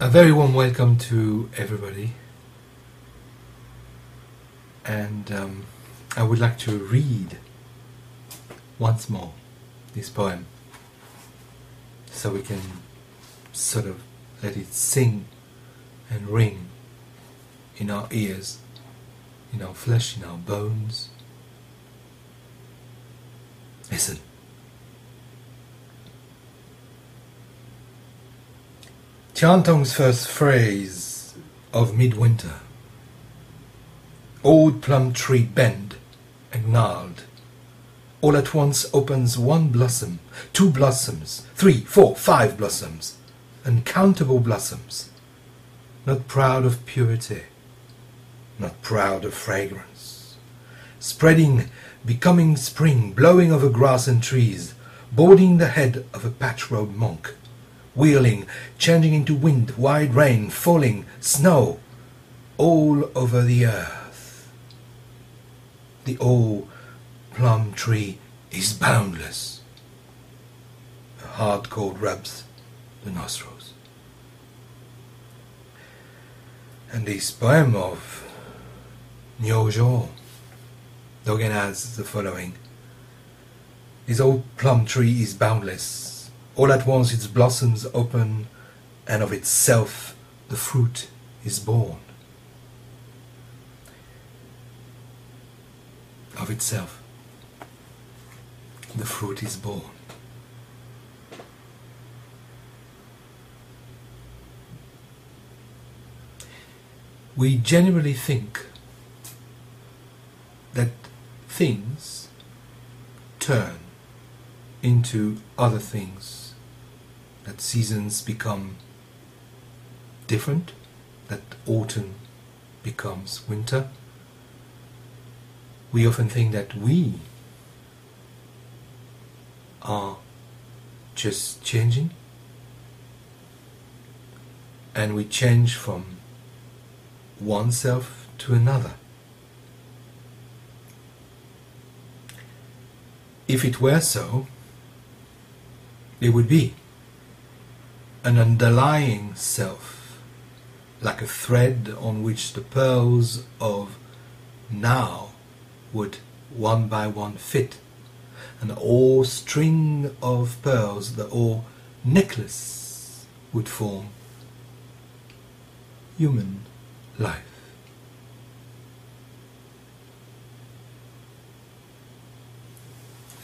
A very warm welcome to everybody. And um, I would like to read once more this poem so we can sort of let it sing and ring in our ears, in our flesh, in our bones. Listen. Tiantong's first phrase of midwinter. Old plum tree bend and gnarled. All at once opens one blossom, two blossoms, three, four, five blossoms, uncountable blossoms. Not proud of purity, not proud of fragrance. Spreading, becoming spring, blowing over grass and trees, boarding the head of a patch-robed monk wheeling, changing into wind, wide rain, falling, snow, all over the earth. The old plum tree is boundless. A hard cold rubs the nostrils. And this poem of Nyojo Dogen has the following. His old plum tree is boundless, all at once its blossoms open, and of itself the fruit is born. Of itself, the fruit is born. We generally think that things turn into other things that seasons become different, that autumn becomes winter. We often think that we are just changing and we change from one self to another. If it were so, it would be an underlying self, like a thread on which the pearls of now would one by one fit, and all string of pearls, the all necklace would form human life.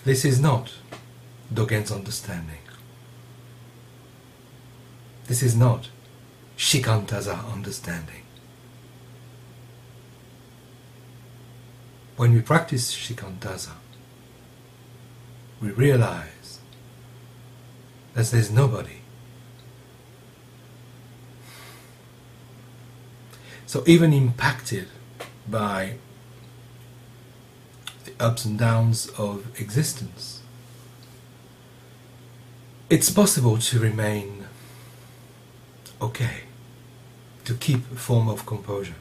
This is not Dogen's understanding. This is not Shikantaza understanding. When we practice Shikantaza, we realize that there's nobody. So even impacted by the ups and downs of existence, it's possible to remain okay to keep a form of composure.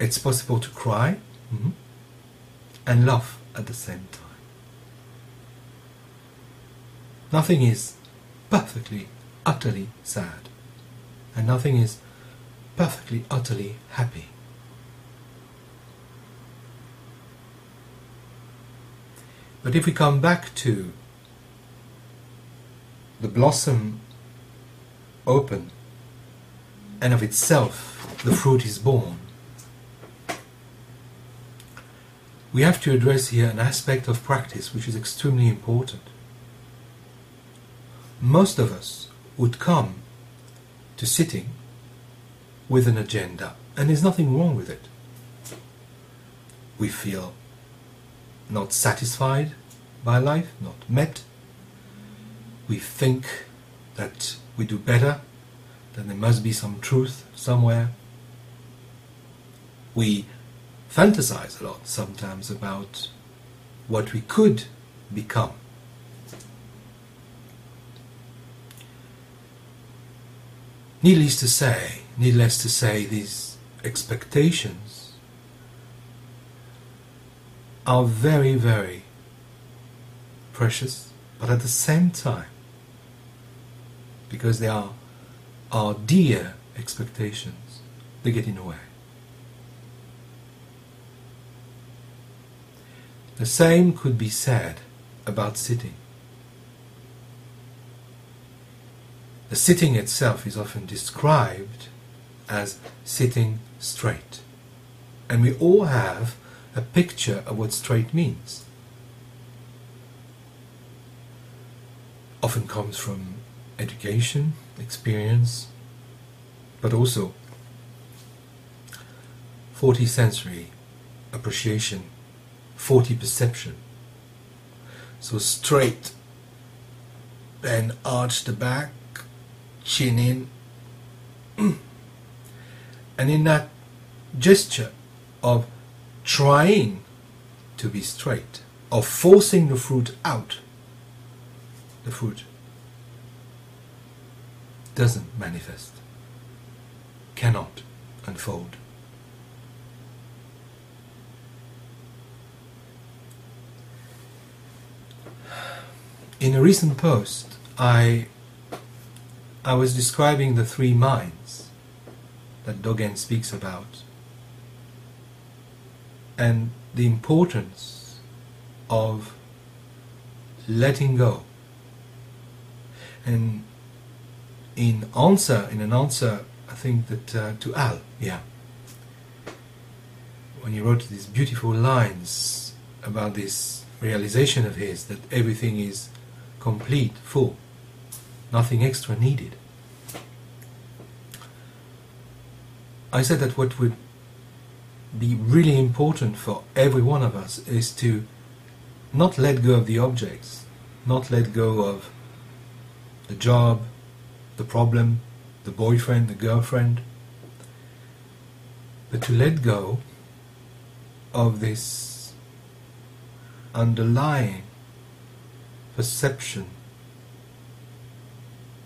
It's possible to cry mm-hmm, and laugh at the same time. Nothing is perfectly, utterly sad, and nothing is perfectly, utterly happy. But if we come back to the blossom open, and of itself the fruit is born. We have to address here an aspect of practice which is extremely important. Most of us would come to sitting with an agenda, and there's nothing wrong with it. We feel not satisfied by life, not met. We think that we do better, then there must be some truth somewhere. We fantasize a lot sometimes about what we could become. Needless to say, needless to say, these expectations are very, very precious, but at the same time, because they are our dear expectations, they get in the way. The same could be said about sitting. The sitting itself is often described as sitting straight. And we all have a picture of what straight means. Often comes from education, experience, but also faulty sensory appreciation, faulty perception. So straight, then arch the back, chin in, and in that gesture of trying to be straight, of forcing the fruit out, the fruit doesn't manifest, cannot unfold. In a recent post, I I was describing the three minds that Dogen speaks about and the importance of letting go. And in answer, in an answer, I think that uh, to Al, yeah, when he wrote these beautiful lines about this realization of his that everything is complete, full, nothing extra needed. I said that what would be really important for every one of us is to not let go of the objects, not let go of the job, the problem, the boyfriend, the girlfriend, but to let go of this underlying perception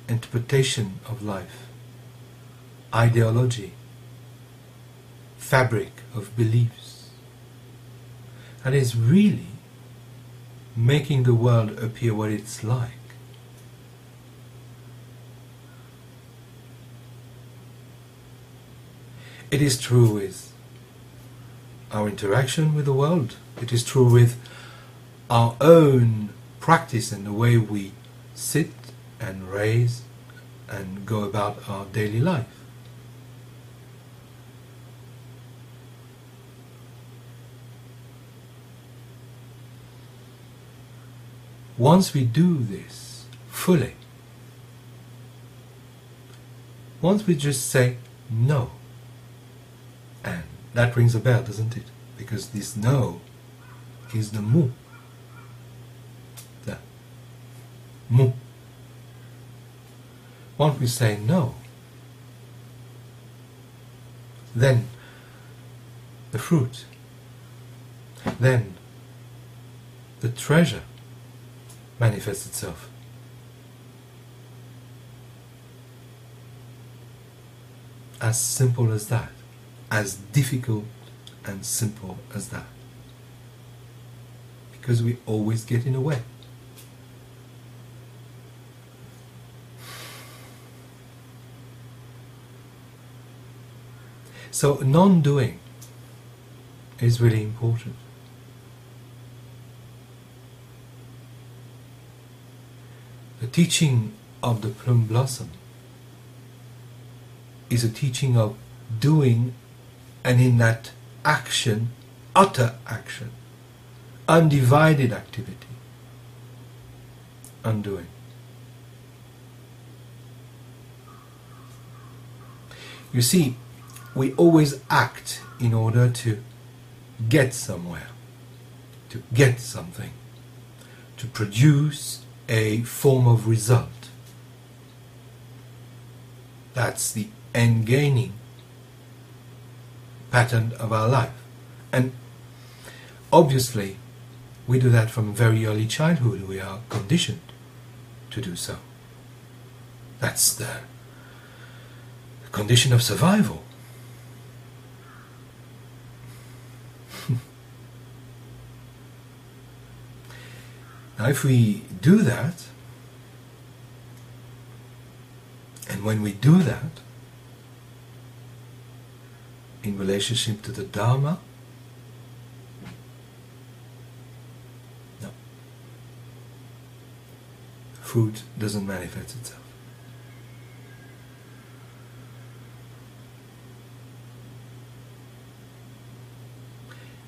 interpretation of life, ideology, fabric of beliefs. And is really making the world appear what it's like. It is true with our interaction with the world. It is true with our own practice and the way we sit and raise and go about our daily life. Once we do this fully, once we just say no, that rings a bell, doesn't it? Because this no is the mu. The mu. Once we say no, then the fruit, then the treasure manifests itself. As simple as that, as difficult and simple as that. Because we always get in the way. So non-doing is really important. The teaching of the plum blossom is a teaching of doing and in that action, utter action, undivided activity, undoing. You see, we always act in order to get somewhere, to get something, to produce a form of result. That's the end gaining pattern of our life. And obviously, we do that from very early childhood. We are conditioned to do so. That's the condition of survival. Now, if we do that, And when we do that, in relationship to the Dharma, no. Fruit doesn't manifest itself.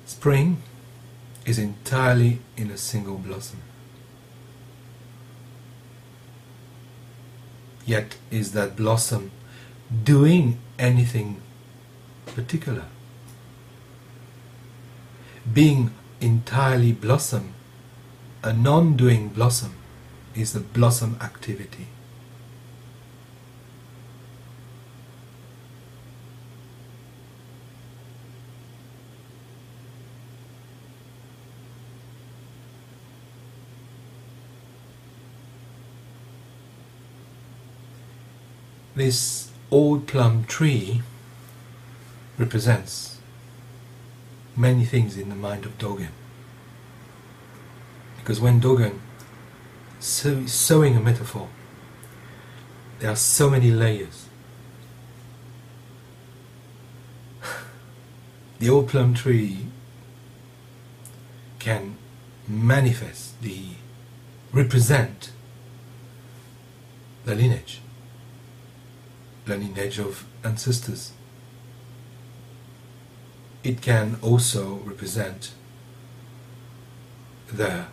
Spring is entirely in a single blossom. Yet is that blossom doing anything particular? Being entirely blossom, a non doing blossom, is the blossom activity. This old plum tree represents many things in the mind of Dogen. Because when Dogen is sewing a metaphor, there are so many layers. the old plum tree can manifest the represent the lineage the lineage of ancestors. It can also represent the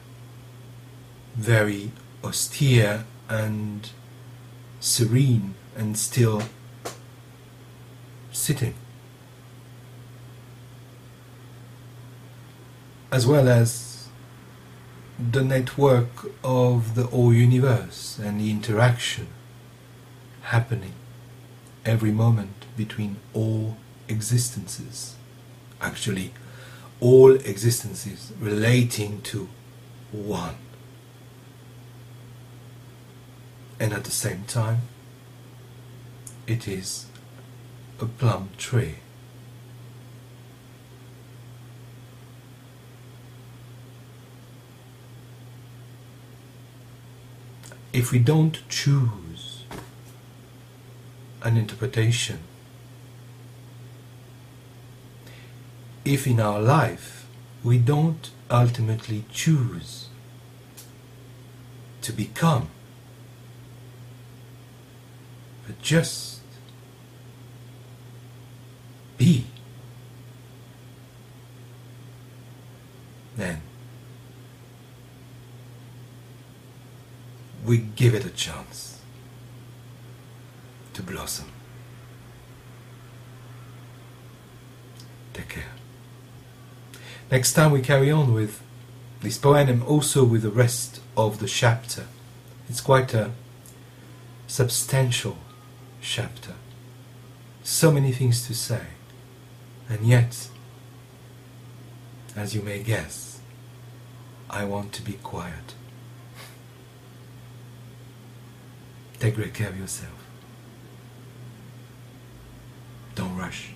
very austere and serene and still sitting. As well as the network of the whole universe and the interaction happening every moment between all existences. Actually, all existences relating to one. And at the same time, it is a plum tree. If we don't choose an interpretation. If in our life we don't ultimately choose to become, but just be, then we give it a chance to blossom. Take care. Next time we carry on with this poem and also with the rest of the chapter. It's quite a substantial chapter. So many things to say. And yet, as you may guess, I want to be quiet. Take great care of yourself. Don't rush.